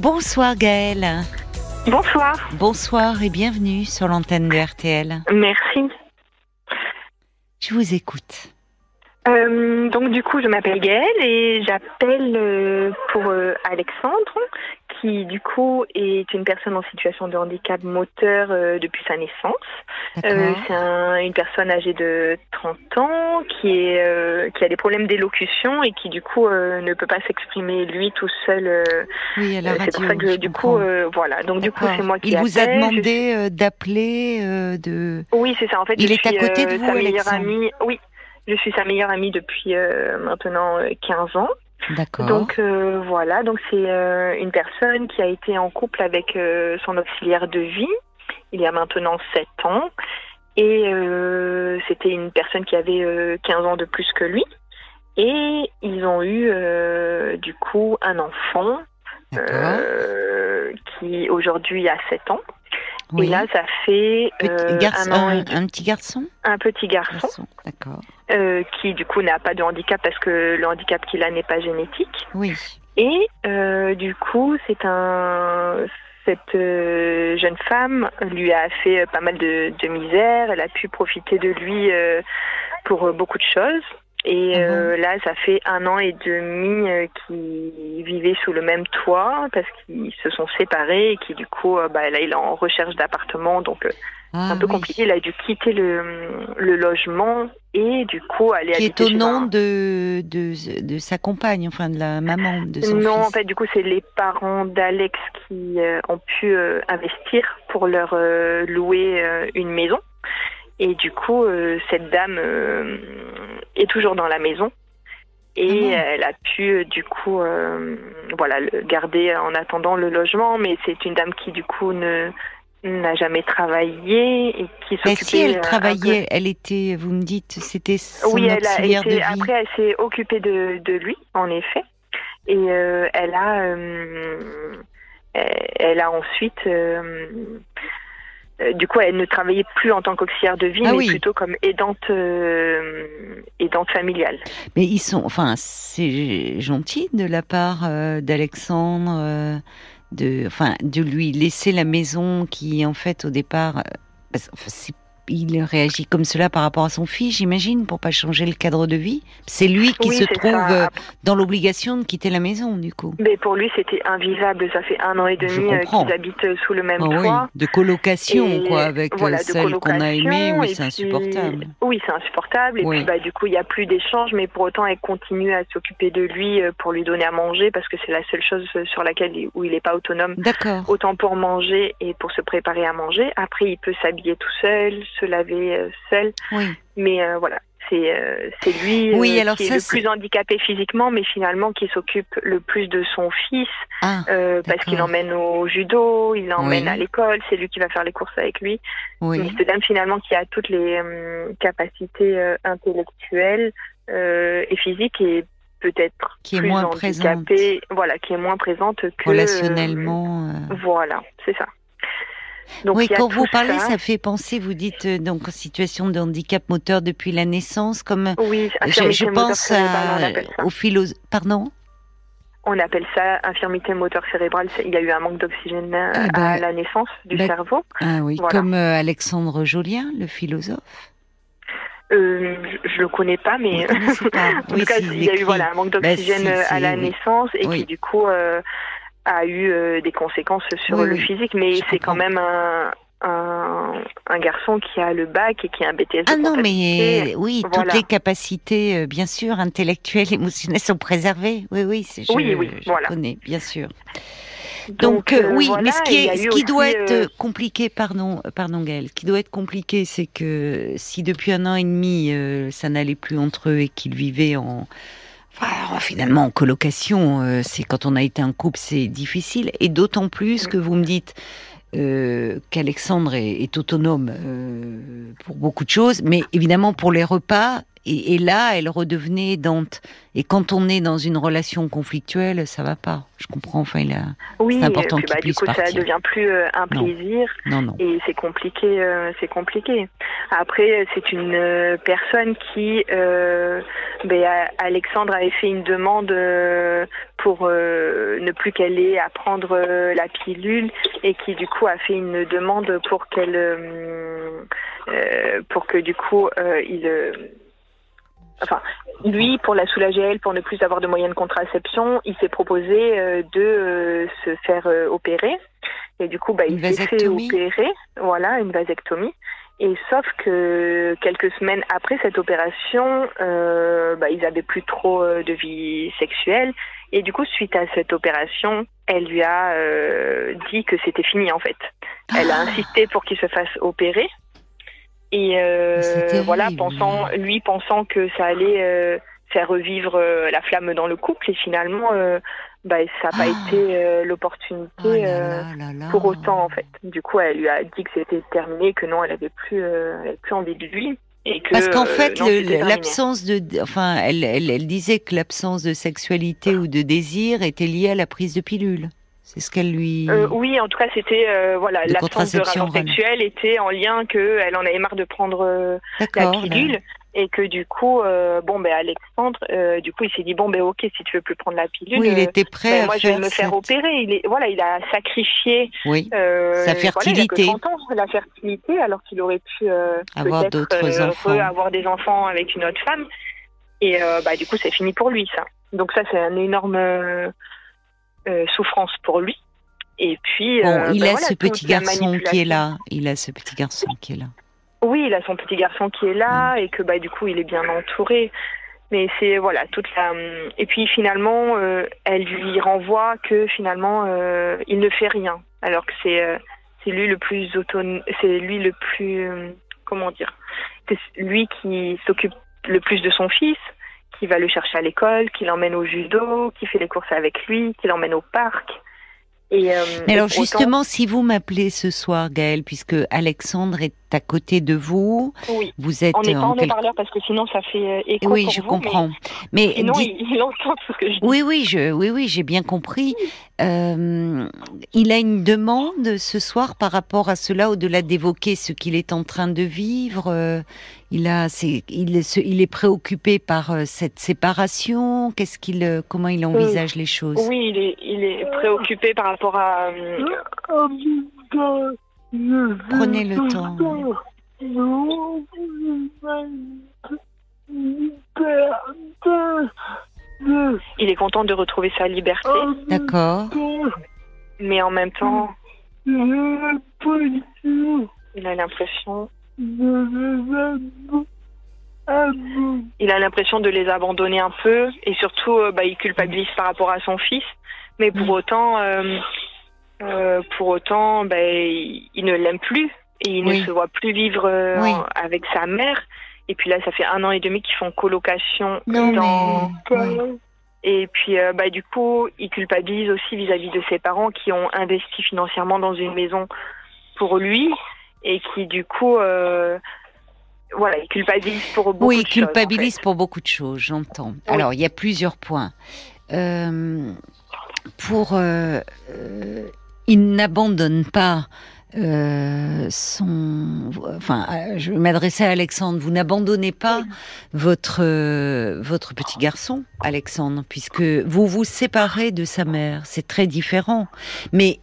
Bonsoir Gaëlle. Bonsoir. Bonsoir et bienvenue sur l'antenne de RTL. Merci. Je vous écoute. Euh, donc du coup, je m'appelle Gaëlle et j'appelle euh, pour euh, Alexandre, qui du coup est une personne en situation de handicap moteur euh, depuis sa naissance. Euh, c'est un- une personne âgée de 30 ans qui est euh, qui a des problèmes d'élocution et qui du coup ne peut pas s'exprimer lui tout seul. oui, à c'est pour ça que du coup comprends. voilà. Donc du coup, c'est moi qui Il vous a appelle. Demandé d'appeler, de. Oui, c'est ça. En fait, Il je est à suis, côté de vous, sa meilleure amie. Oui, je suis sa meilleure amie depuis maintenant euh, 15 ans. Donc euh, voilà, donc c'est euh, une personne qui a été en couple avec euh, son auxiliaire de vie il y a maintenant 7 ans. Et c'était une personne qui avait euh, 15 ans de plus que lui. Et ils ont eu du coup un enfant qui aujourd'hui a 7 ans. Oui. Et là, ça fait euh, garçon, un an un, et un petit garçon? un petit garçon Garçon, D'accord. euh, qui du coup n'a pas de handicap parce que le handicap qu'il a n'est pas génétique. Oui. Et euh, du coup, c'est un cette euh, jeune femme lui a fait euh, pas mal de, de misère. Elle a pu profiter de lui euh, pour beaucoup de choses. Et Ah euh, là, ça fait un an et demi euh, qu'ils vivaient sous le même toit parce qu'ils se sont séparés et qui du coup, euh, bah, là, il est en recherche d'appartement, donc euh, Ah, c'est un peu oui. compliqué. Il a dû quitter le, le logement et du coup aller Qui est habiter au chez nom un- de, de, de sa compagne, enfin de la maman de son Non, en fait, du coup, c'est les parents d'Alex qui ont pu investir pour leur louer une maison. Et du coup, euh, cette dame euh, est toujours dans la maison. Et bon elle a pu, euh, du coup, voilà, le garder en attendant le logement. Mais c'est une dame qui, du coup, ne n'a jamais travaillé et qui Mais s'occupait si elle travaillait, elle était, vous me dites, c'était son oui, elle a de vie. Après, elle s'est occupée de, de lui, en effet. Et euh, elle a, euh, elle elle a ensuite, euh, euh, du coup, elle ne travaillait plus en tant qu'auxiliaire de vie, Ah mais oui. plutôt comme aidante, euh, aidante familiale. Mais ils sont, enfin, c'est gentil de la part euh, d'Alexandre, de, enfin, de lui laisser la maison qui, en fait, au départ, c'est- il réagit comme cela par rapport à son fils, j'imagine, pour pas changer le cadre de vie. C'est lui qui Oui, se trouve ça. euh, dans l'obligation de quitter la maison, du coup. Mais pour lui, c'était invivable. Ça fait un an et demi euh, qu'ils habitent euh, sous le même Ah oui, toit. de colocation, Et quoi, avec voilà, celle qu'on a aimée, oui, c'est insupportable. Oui, c'est insupportable. Et Oui. puis, bah, du coup, il n'y a plus d'échange, mais pour autant, elle continue à s'occuper de lui pour lui donner à manger, parce que c'est la seule chose sur laquelle il- où il n'est pas autonome, D'accord. autant pour manger et pour se préparer à manger. Après, il peut s'habiller tout seul, se laver euh, seul, Oui. mais euh, voilà. C'est euh, lui Oui, euh, alors qui ça, est le plus handicapé physiquement, mais finalement qui s'occupe le plus de son fils, Ah, euh, parce qu'il l'emmène au judo, il l'emmène Oui. à l'école, c'est lui qui va faire les courses avec lui. oui. Mais cette dame finalement qui a toutes les capacités intellectuelles et physiques et peut-être Qui est plus moins handicapée, voilà, qui est moins présente que Relationnellement. voilà, c'est ça. Donc, oui, quand vous parlez, ça. ça fait penser, vous dites euh, donc en situation de handicap moteur depuis la naissance, comme Oui, je, pense à, au philosophe. Pardon? On appelle ça infirmité moteur cérébrale. Il y a eu un manque d'oxygène euh, Ah, bah, à la naissance du bah, cerveau. Ah oui, Voilà. comme euh, Alexandre Jolien, le philosophe. Euh, je, je le connais pas, mais pas en Oui, tout cas, il y a eu voilà un manque Bah, d'oxygène si, euh, à la naissance et Oui. qui du coup euh, a eu euh, des conséquences sur Oui, le oui. physique. Mais c'est quand même un, un un garçon qui a le bac et qui a un BTS. de Ah non, mais oui, voilà. toutes les capacités, euh, bien sûr, intellectuelles, émotionnelles sont préservées. Oui, oui, c'est je, Oui, oui, je voilà. connais, bien sûr. Donc, euh, euh, oui, voilà, mais ce qui, est, ce qui doit être euh, euh, compliqué, pardon, euh, pardon Gaël, ce qui doit être compliqué, c'est que si depuis un an et demi, euh, ça n'allait plus entre eux et qu'ils vivaient en, enfin, finalement en colocation, euh, c'est quand on a été un couple, c'est difficile, et d'autant plus que vous me dites euh, qu'Alexandre est, est autonome euh, pour beaucoup de choses, mais évidemment pour les repas. Et, et là, elle redevenait aidante. Et quand on est dans une relation conflictuelle, ça va pas. Je comprends. Enfin, il a. Oui, c'est important puis, qu'il bah, du puisse coup, ça devient plus euh, un Non. plaisir. Non, non. Et c'est compliqué, c'est compliqué. Après, c'est une personne qui, a- Alexandre avait fait une demande euh, pour ne plus qu'elle ait à prendre la pilule et qui du coup a fait une demande pour qu'elle pour que du coup il enfin, lui, pour la soulager elle, pour ne plus avoir de moyens de contraception, il s'est proposé euh, de euh, se faire euh, opérer. Et du coup, bah, il s'est fait opérer, voilà, une vasectomie. Et sauf que quelques semaines après cette opération, bah, ils avaient plus trop de vie sexuelle. Et du coup, suite à cette opération, elle lui a dit que c'était fini en fait. Elle a ah. insisté pour qu'il se fasse opérer. Et euh, voilà, pensant, lui pensant que ça allait euh, faire revivre euh, la flamme dans le couple, et finalement, bah, ça n'a pas ah. été l'opportunité oh pour autant en fait. Du coup, elle lui a dit que c'était terminé, que non, elle avait plus, elle avait plus envie de lui. Et que, Parce qu'en fait, l'absence de, enfin, elle, elle, elle disait que l'absence de sexualité ou de désir était liée à la prise de pilule. C'est ce qu'elle lui. Euh, oui, en tout cas, c'était euh, voilà, l'absence de rapport sexuel était en lien que elle en avait marre de prendre euh, la pilule et que du coup, bon ben Alexandre, du coup, il s'est dit bon ben ok, si tu veux plus prendre la pilule, oui, il était prêt. Ben, moi, je vais me faire opérer. Il est voilà, il a sacrifié oui. sa fertilité, la fertilité, alors qu'il aurait pu avoir d'autres enfants, avoir des enfants avec une autre femme. Et bah du coup, c'est fini pour lui ça. Donc ça, c'est un énorme euh, souffrance pour lui. Et puis, bon, il ben a ce petit garçon qui est là. Il a ce petit garçon qui est là. Oui, il a son petit garçon qui est là et que bah du coup il est bien entouré. Mais c'est voilà toute la et puis finalement euh, elle lui renvoie que finalement euh, il ne fait rien alors que c'est c'est lui le plus autonome c'est lui le plus comment dire c'est lui qui s'occupe le plus de son fils qui va le chercher à l'école, qui l'emmène au judo, qui fait les courses avec lui, qui l'emmène au parc. Et, euh, Mais alors justement, si vous m'appelez ce soir, Gaëlle, puisque Alexandre est à côté de vous, oui. vous êtes on n'est pas en, haut-parleur parce que sinon ça fait euh, écho. Oui, je comprends. Mais, sinon il, entend tout ce que je dis. Oui, oui, je, oui, oui, j'ai bien compris. Euh, il a une demande ce soir par rapport à cela, au-delà d'évoquer ce qu'il est en train de vivre il a, c'est, il, est, il est préoccupé par euh, cette séparation. Qu'est-ce qu'il, euh, comment il envisage les choses? Oui, il est, il est préoccupé par rapport à. Prenez le temps. Il est content de retrouver sa liberté. D'accord. Mais en même temps, il a l'impression il a l'impression de les abandonner un peu et surtout euh, bah, il culpabilise par rapport à son fils. Mais pour mm. autant, euh, euh, pour autant, bah, il, ne l'aime plus et il ne se voit plus vivre avec sa mère. Et puis là, ça fait un an et demi qu'ils font colocation dans. Et puis, bah, du coup, il culpabilise aussi vis-à-vis -vis de ses parents qui ont investi financièrement dans une maison pour lui et qui du coup euh, voilà, il culpabilise pour beaucoup oui, de choses. Oui, culpabilise pour beaucoup de choses, j'entends. Alors, il y a plusieurs points. Euh, pour, euh, il n'abandonne pas son. Enfin, je vais m'adresser à Alexandre. Vous n'abandonnez pas votre votre petit garçon, Alexandre, puisque vous vous séparez de sa mère. C'est très différent. Mais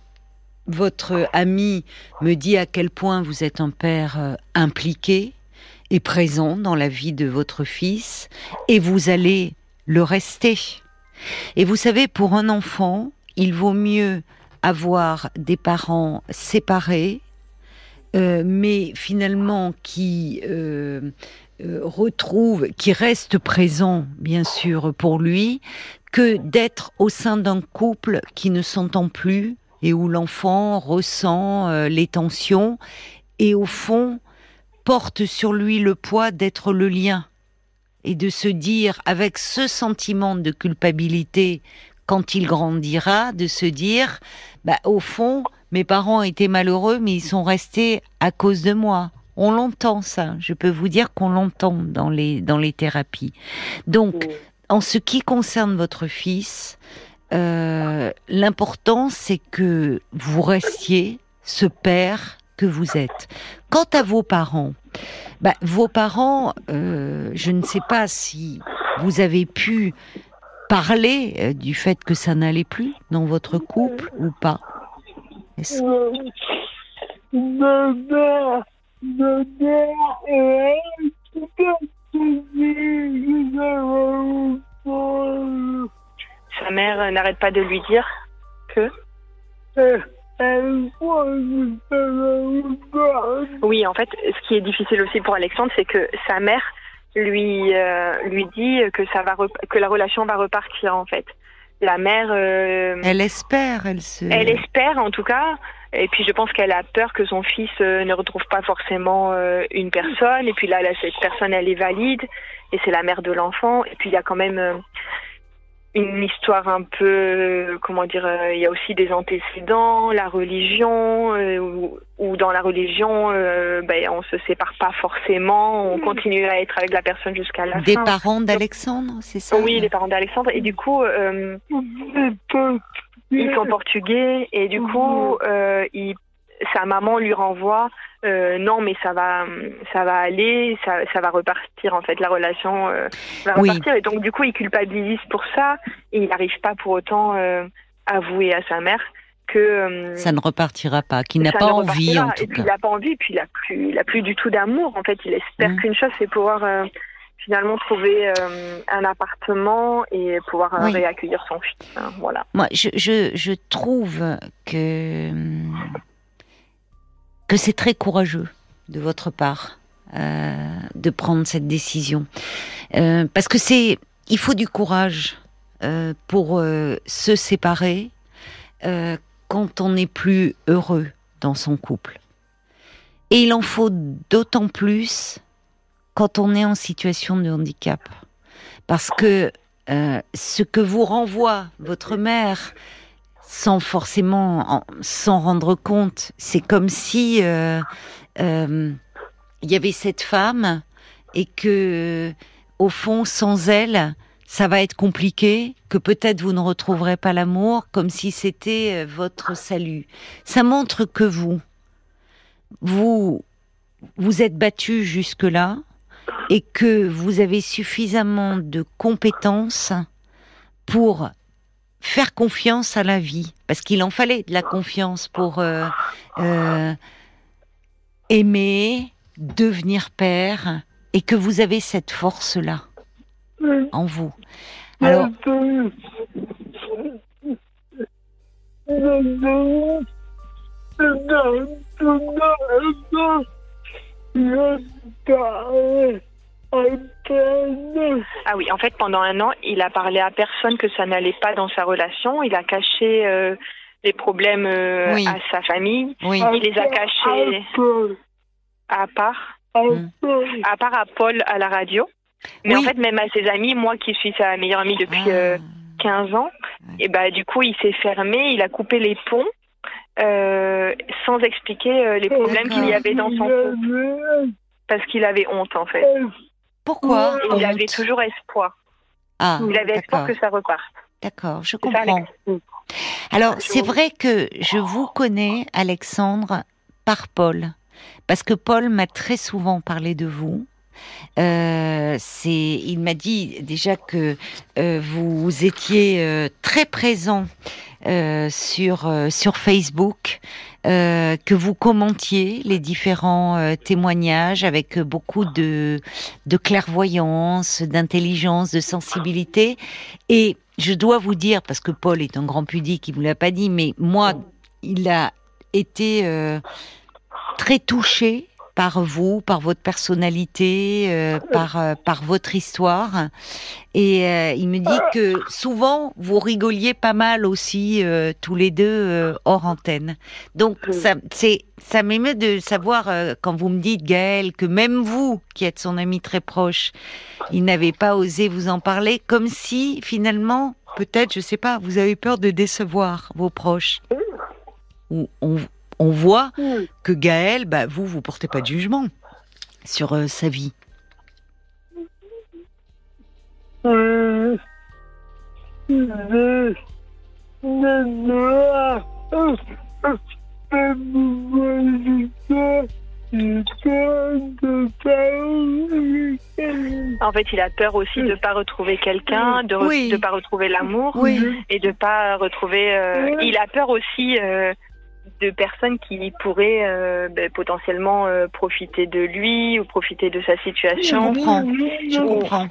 votre ami me dit à quel point vous êtes un père euh, impliqué et présent dans la vie de votre fils, et vous allez le rester. Et vous savez, pour un enfant, il vaut mieux avoir des parents séparés, euh, mais finalement qui euh, retrouvent, qui restent présents, bien sûr, pour lui, que d'être au sein d'un couple qui ne s'entend plus, et où l'enfant ressent euh, les tensions et au fond porte sur lui le poids d'être le lien et de se dire avec ce sentiment de culpabilité quand il grandira, de se dire bah, au fond mes parents étaient malheureux mais ils sont restés à cause de moi. On l'entend ça, je peux vous dire qu'on l'entend dans les dans les thérapies. Donc en ce qui concerne votre fils, euh, l'important, c'est que vous restiez ce père que vous êtes. Quant à vos parents, bah, vos parents, euh, je ne sais pas si vous avez pu parlé du fait que ça n'allait plus dans votre couple ou pas? Sa mère n'arrête pas de lui dire que? Oui, en fait, ce qui est difficile aussi pour Alexandre, c'est que sa mère lui euh, lui dit que ça va que la relation va repartir en fait. La mère. Euh, elle espère, elle se. Elle espère en tout cas. Et puis je pense qu'elle a peur que son fils euh, ne retrouve pas forcément une personne. Et puis là, là, cette personne, elle est valide et c'est la mère de l'enfant. Et puis il y a quand même une histoire un peu, comment dire, euh, il y a aussi des antécédents, la religion, euh, ou, dans la religion, euh, ben, on se sépare pas forcément, on continue à être avec la personne jusqu'à la fin. Des parents d'Alexandre, c'est ça? Oui, les parents d'Alexandre, et du coup, ils sont portugais, et du coup, il, sa maman lui renvoie euh, non, mais ça va, ça va aller, ça, ça va repartir en fait, la relation euh, va repartir. Et donc du coup, il culpabilise pour ça et il n'arrive pas pour autant euh, avouer à sa mère que ça ne repartira pas, qu'il n'a pas envie en tout et puis, Il n'a pas envie, et puis il n'a plus, il a plus du tout d'amour. En fait, il espère mmh. qu'une chose, c'est pouvoir finalement trouver un appartement et pouvoir réaccueillir son fils. Hein, voilà. Moi, je, je, je trouve que que c'est très courageux de votre part euh, de prendre cette décision. Euh, parce que c'est, il faut du courage euh, pour se séparer quand on n'est plus heureux dans son couple. Et il en faut d'autant plus quand on est en situation de handicap. Parce que ce que vous renvoie votre mère, sans forcément s'en rendre compte. C'est comme si euh, euh, il y avait cette femme et que, au fond, sans elle, ça va être compliqué, que peut-être vous ne retrouverez pas l'amour, comme si c'était euh, votre salut. Ça montre que vous, vous, vous êtes battu jusque-là et que vous avez suffisamment de compétences pour faire confiance à la vie, parce qu'il en fallait de la confiance pour euh, euh, aimer, devenir père, et que vous avez cette force-là en vous. Alors. Ah oui, en fait, pendant un an, il a parlé à personne que ça n'allait pas dans sa relation. Il a caché euh, les problèmes euh, à sa famille. Il les a cachés à part. Mm. À part à Paul à la radio. Mais en fait, même à ses amis, moi qui suis sa meilleure amie depuis 15 ah. euh, ans, et bah du coup, il s'est fermé, il a coupé les ponts. sans expliquer les problèmes qu'il y avait dans son couple. Parce qu'il avait honte, en fait. Pourquoi Il avait toujours espoir. Ah, il avait espoir que ça reparte. D'accord, je comprends. Alors, c'est vrai que je vous connais, Alexandre, par Paul. Parce que Paul m'a très souvent parlé de vous. Euh, c'est, il m'a dit déjà que euh, vous étiez euh, très présent sur sur Facebook, que vous commentiez les différents témoignages avec beaucoup de de clairvoyance, d'intelligence, de sensibilité. Et je dois vous dire, parce que Paul est un grand pudique, il vous l'a pas dit, mais moi, il a été très touché par vous, par votre personnalité, euh, par euh, par votre histoire. Et euh, il me dit que souvent vous rigoliez pas mal aussi tous les deux hors antenne. Donc ça c'est ça m'émeut de savoir quand vous me dites Gaël que même vous qui êtes son ami très proche, il n'avait pas osé vous en parler comme si finalement peut-être je sais pas, vous avez peur de décevoir vos proches. Ou on, on voit que Gaël, bah, vous, vous portez pas de jugement sur euh, sa vie. En fait, il a peur aussi de ne pas retrouver quelqu'un, de ne pas retrouver l'amour et de ne pas retrouver. Euh, il a peur aussi euh, de personnes qui pourraient euh, ben, potentiellement profiter de lui ou profiter de sa situation. Je comprends. Je comprends.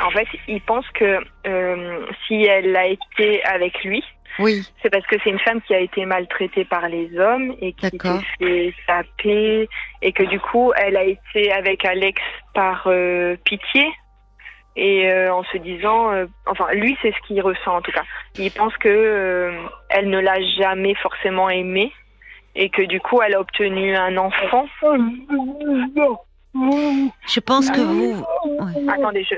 En fait, il pense que euh, si elle a été avec lui, oui. c'est parce que c'est une femme qui a été maltraitée par les hommes et qui s'est fait taper et que du coup, elle a été avec Alex par euh, pitié et euh, en se disant, enfin, lui, c'est ce qu'il ressent en tout cas. Il pense que elle ne l'a jamais forcément aimé et que du coup elle a obtenu un enfant. Je pense que vous. Attendez, je.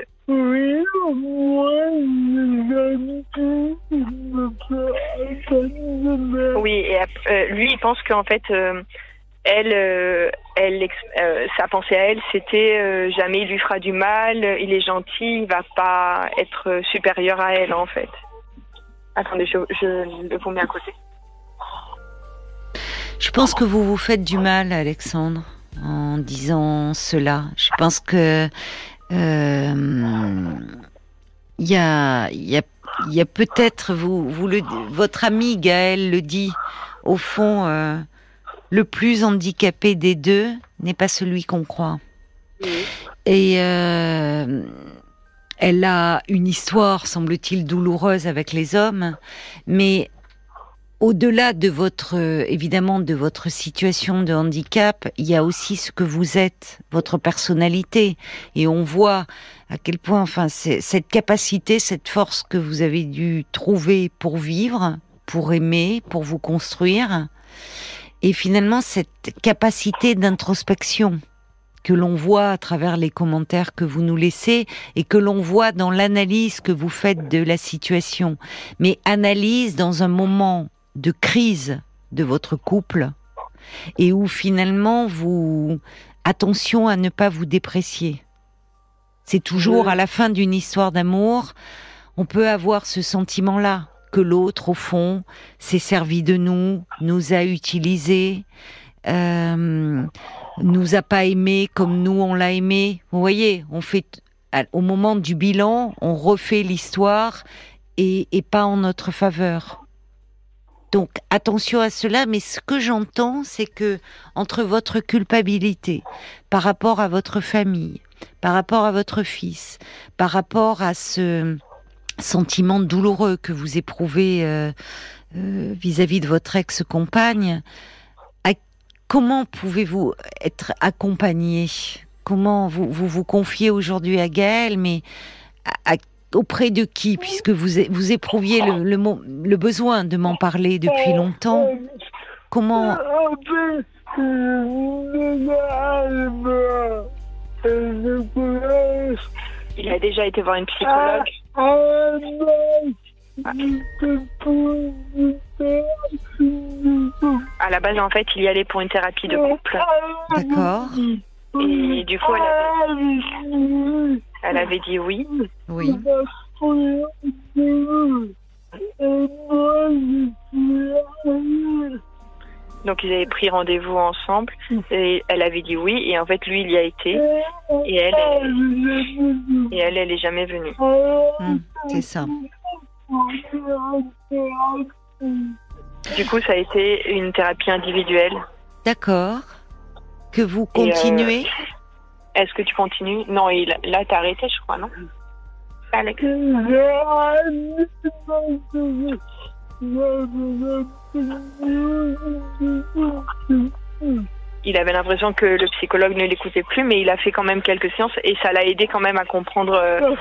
Oui, et euh, lui, il pense qu'en fait, euh, elle, euh, elle, sa pensée à elle, c'était jamais il lui fera du mal, il est gentil, il va pas être supérieur à elle, en fait. Attendez, je, je le vous mets à côté. Je pense que vous vous faites du mal, Alexandre, en disant cela. Je pense que euh, il y a, y a, y a peut-être vous, vous le, votre ami Gaël le dit. Au fond, euh, le plus handicapé des deux n'est pas celui qu'on croit. Et euh, elle a une histoire, semble-t-il, douloureuse avec les hommes, mais au-delà de votre, euh, évidemment, de votre situation de handicap, il y a aussi ce que vous êtes, votre personnalité. Et on voit à quel point, enfin, cette capacité, cette force que vous avez dû trouver pour vivre, pour aimer, pour vous construire. Et finalement, cette capacité d'introspection que l'on voit à travers les commentaires que vous nous laissez et que l'on voit dans l'analyse que vous faites de la situation. Mais analyse dans un moment de crise de votre couple et où finalement vous attention à ne pas vous déprécier. C'est toujours à la fin d'une histoire d'amour, on peut avoir ce sentiment-là que l'autre au fond s'est servi de nous, nous a utilisés, euh, nous a pas aimés comme nous on l'a aimé. Vous voyez, on fait au moment du bilan, on refait l'histoire et pas en notre faveur. Donc attention à cela, mais ce que j'entends, c'est que entre votre culpabilité par rapport à votre famille, par rapport à votre fils, par rapport à ce sentiment douloureux que vous éprouvez euh, euh, vis-à-vis de votre ex-compagne, comment pouvez-vous être accompagné? Comment vous, vous confiez aujourd'hui à Gaël, mais à, à auprès de qui, puisque vous, vous éprouviez le, le, le besoin de m'en parler depuis longtemps Comment Il a déjà été voir une psychologue. À la base, en fait, il y allait pour une thérapie de couple. D'accord. Et du coup, elle avait, elle avait dit oui. Oui. Donc ils avaient pris rendez-vous ensemble et elle avait dit oui et en fait lui il y a été et elle et elle elle est jamais venue. Hmm, c'est ça. Du coup ça a été une thérapie individuelle. D'accord. Que vous continuez euh, Est-ce que tu continues? Non, il, là, t'as arrêté, je crois, non? Alex? Il avait l'impression que le psychologue ne l'écoutait plus, mais il a fait quand même quelques séances et ça l'a aidé quand même à comprendre. Euh...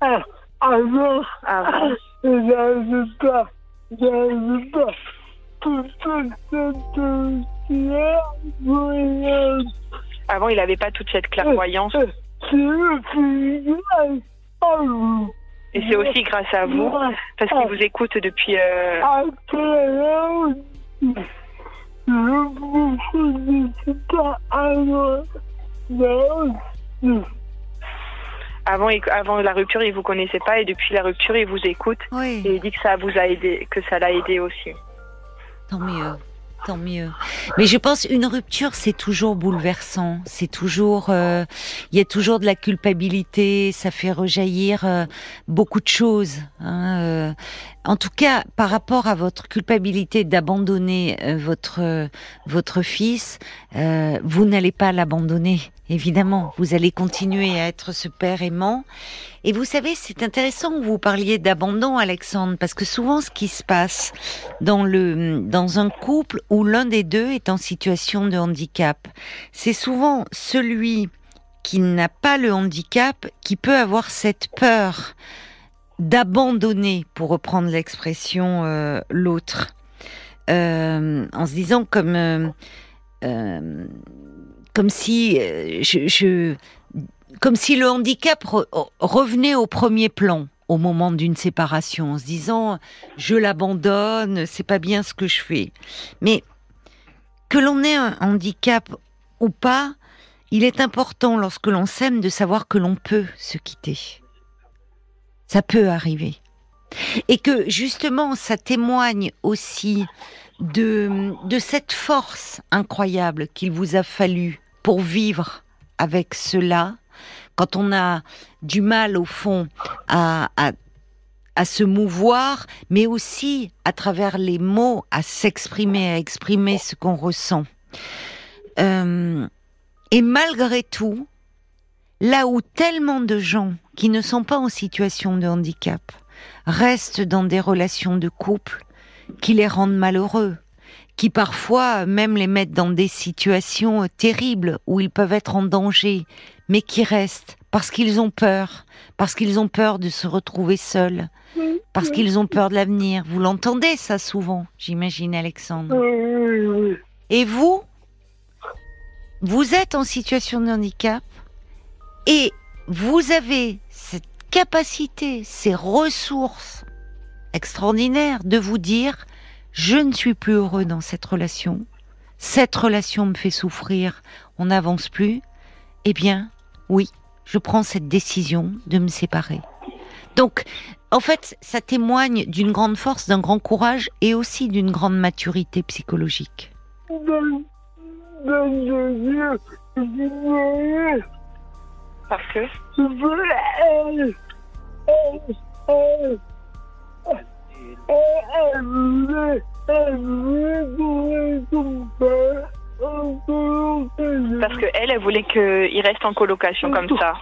Ah, avant, avant. pas, pas. Avant, il n'avait pas toute cette clairvoyance. Et c'est aussi grâce à vous, parce qu'il vous écoute depuis. Euh... Avant, avant la rupture, il vous connaissait pas et depuis la rupture, il vous écoute Oui, et il dit que ça vous a aidé, que ça l'a aidé aussi. tant mieux. Tant mieux. Mais je pense une rupture, c'est toujours bouleversant. C'est toujours, euh, il y a toujours de la culpabilité. Ça fait rejaillir euh, beaucoup de choses. hein, euh. En tout cas, par rapport à votre culpabilité d'abandonner euh, votre euh, votre fils, vous n'allez pas l'abandonner. Évidemment, vous allez continuer à être ce père aimant. Et vous savez, c'est intéressant que vous parliez d'abandon, Alexandre, parce que souvent, ce qui se passe dans le dans un couple où l'un des deux est en situation de handicap, c'est souvent celui qui n'a pas le handicap qui peut avoir cette peur d'abandonner, pour reprendre l'expression, euh, l'autre, Euh, en se disant comme euh, comme si euh, comme si le handicap re- revenait au premier plan au moment d'une séparation, en se disant je l'abandonne, c'est pas bien ce que je fais. Mais que l'on ait un handicap ou pas, il est important lorsque l'on s'aime de savoir que l'on peut se quitter. Ça peut arriver. Et que justement, ça témoigne aussi de cette force incroyable qu'il vous a fallu pour vivre avec cela, quand on a du mal au fond à, à, se mouvoir, mais aussi à travers les mots, à s'exprimer, à exprimer ce qu'on ressent. Euh, et malgré tout, là où tellement de gens qui ne sont pas en situation de handicap restent dans des relations de couple qui les rendent malheureux, qui parfois même les mettent dans des situations terribles où ils peuvent être en danger, mais qui restent parce qu'ils ont peur, parce qu'ils ont peur de se retrouver seuls, parce qu'ils ont peur de l'avenir. Vous l'entendez ça souvent, j'imagine Alexandre. Et vous, vous êtes en situation de handicap et vous avez cette capacité, ces ressources extraordinaires de vous dire je ne suis plus heureux dans cette relation, cette relation me fait souffrir, on n'avance plus, eh bien, oui, je prends cette décision de me séparer. Donc, en fait, ça témoigne d'une grande force, d'un grand courage et aussi d'une grande maturité psychologique. Parce que parce que elle, elle voulait qu'il reste en colocation comme ça.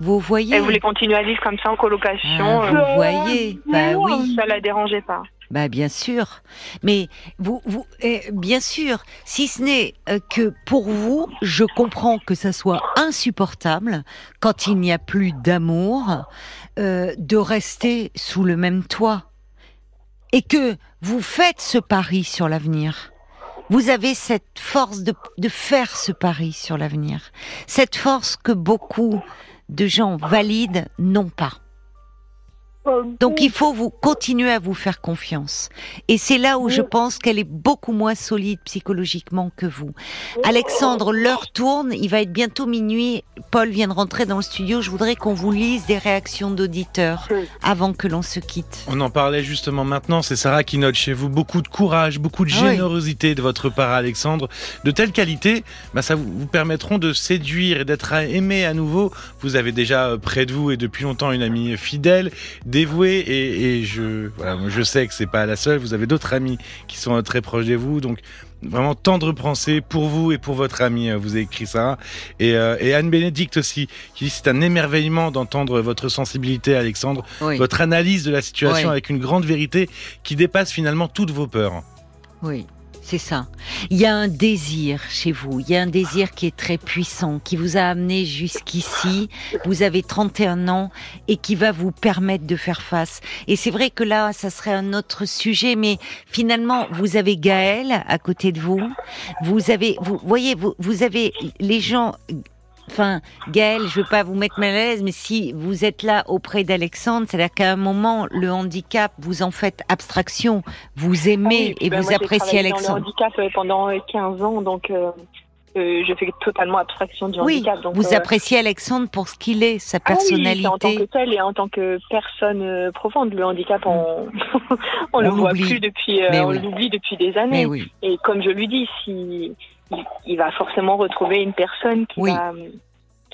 Vous voyez Elle voulait continuer à vivre comme ça en colocation. Ah, euh, Vous voyez Bah oui. Ça la dérangeait pas. Bah bien sûr, mais vous, vous, eh, bien sûr, si ce n'est euh, que pour vous, je comprends que ça soit insupportable quand il n'y a plus d'amour euh, de rester sous le même toit et que vous faites ce pari sur l'avenir. Vous avez cette force de, faire ce pari sur l'avenir, cette force que beaucoup de gens valides n'ont pas. Donc il faut vous continuer à vous faire confiance. Et c'est là où je pense qu'elle est beaucoup moins solide psychologiquement que vous. Alexandre, l'heure tourne, il va être bientôt minuit. Paul vient de rentrer dans le studio. Je voudrais qu'on vous lise des réactions d'auditeurs avant que l'on se quitte. On en parlait justement maintenant, c'est Sarah qui note chez vous beaucoup de courage, beaucoup de Ah oui. générosité de votre part, Alexandre. De telles qualités, bah, ça vous vous permettront de séduire et d'être aimé à nouveau. Vous avez déjà euh, près de vous et depuis longtemps une amie fidèle, dévouée et, et je, voilà, je sais que c'est pas la seule. Vous avez d'autres amis qui sont euh, très proches de vous, donc vraiment tendre pensée pour vous et pour votre ami. euh, Vous avez écrit ça. Et, euh, et Anne Bénédicte aussi, qui dit c'est un émerveillement d'entendre votre sensibilité, Alexandre Oui, votre analyse de la situation avec une grande vérité qui dépasse finalement toutes vos peurs. oui, c'est ça. Il y a un désir chez vous. Il y a un désir qui est très puissant, qui vous a amené jusqu'ici. Vous avez 31 ans et qui va vous permettre de faire face. Et c'est vrai que là, ça serait un autre sujet, mais finalement, vous avez Gaël à côté de vous. Vous avez, vous voyez, vous, vous avez les gens. Enfin, Gaël, je veux pas vous mettre mal à l'aise, mais si vous êtes là auprès d'Alexandre, c'est-à-dire qu'à un moment, le handicap, vous en faites abstraction, vous aimez Ah oui, et ben vous moi, appréciez travaillé dans le Alexandre. handicap euh, pendant euh, 15 ans, donc euh, euh, je fais totalement abstraction du Oui, handicap. Donc, vous euh, appréciez Alexandre pour ce qu'il est, sa ah oui, personnalité. en tant que tel et en tant que personne euh, profonde. Le handicap, on, on, le voit plus depuis, euh, Mais on l'oublie depuis des années. Et comme je lui dis, si il, il va forcément retrouver une personne qui Oui. va-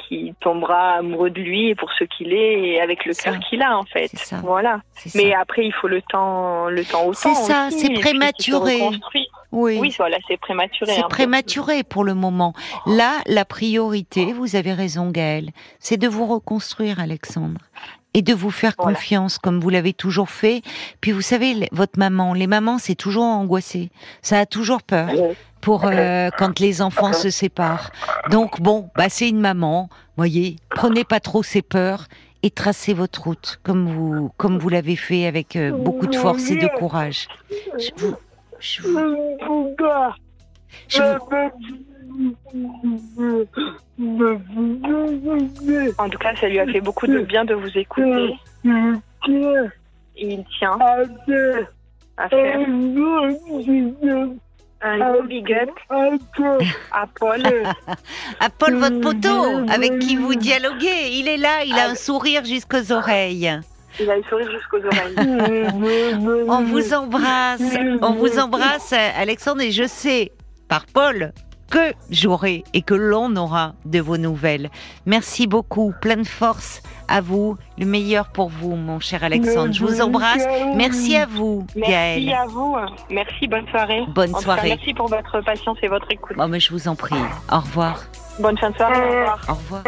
qui tombera amoureux de lui et pour ce qu'il est et avec le cœur qu'il a en fait. Voilà. Mais après, il faut le temps, le temps au C'est ça, c'est prématuré. oui. Oui, voilà, c'est prématuré. C'est peu. prématuré pour le moment. Là, la priorité, vous avez raison Gaëlle, c'est de vous reconstruire Alexandre et de vous faire Voilà. confiance comme vous l'avez toujours fait. Puis vous savez, votre maman, les mamans, c'est toujours angoissé. Ça a toujours peur pour euh, quand les enfants se séparent. Donc bon, bah c'est une maman, voyez, prenez pas trop ses peurs et tracez votre route comme vous comme vous l'avez fait avec euh, beaucoup de force et de courage. Je vous, je vous, je vous- En tout cas, ça lui a fait beaucoup de bien de vous écouter. Et il tient à faire un gros big up à Paul. à Paul, votre poteau, avec qui vous dialoguez. Il est là, il a un sourire jusqu'aux oreilles. Il a le sourire jusqu'aux oreilles. On vous embrasse, on vous embrasse, Alexandre, et je sais, par Paul, que j'aurai et que l'on aura de vos nouvelles. Merci beaucoup, plein de force à vous, le meilleur pour vous, mon cher Alexandre. Je vous embrasse. Merci à vous, Merci Gaëlle. à vous. Merci, bonne soirée. Bonne En tout cas, soirée. merci pour votre patience et votre écoute. Bon, mais je vous en prie. Au revoir. Bonne fin de soirée. Au revoir. Au revoir.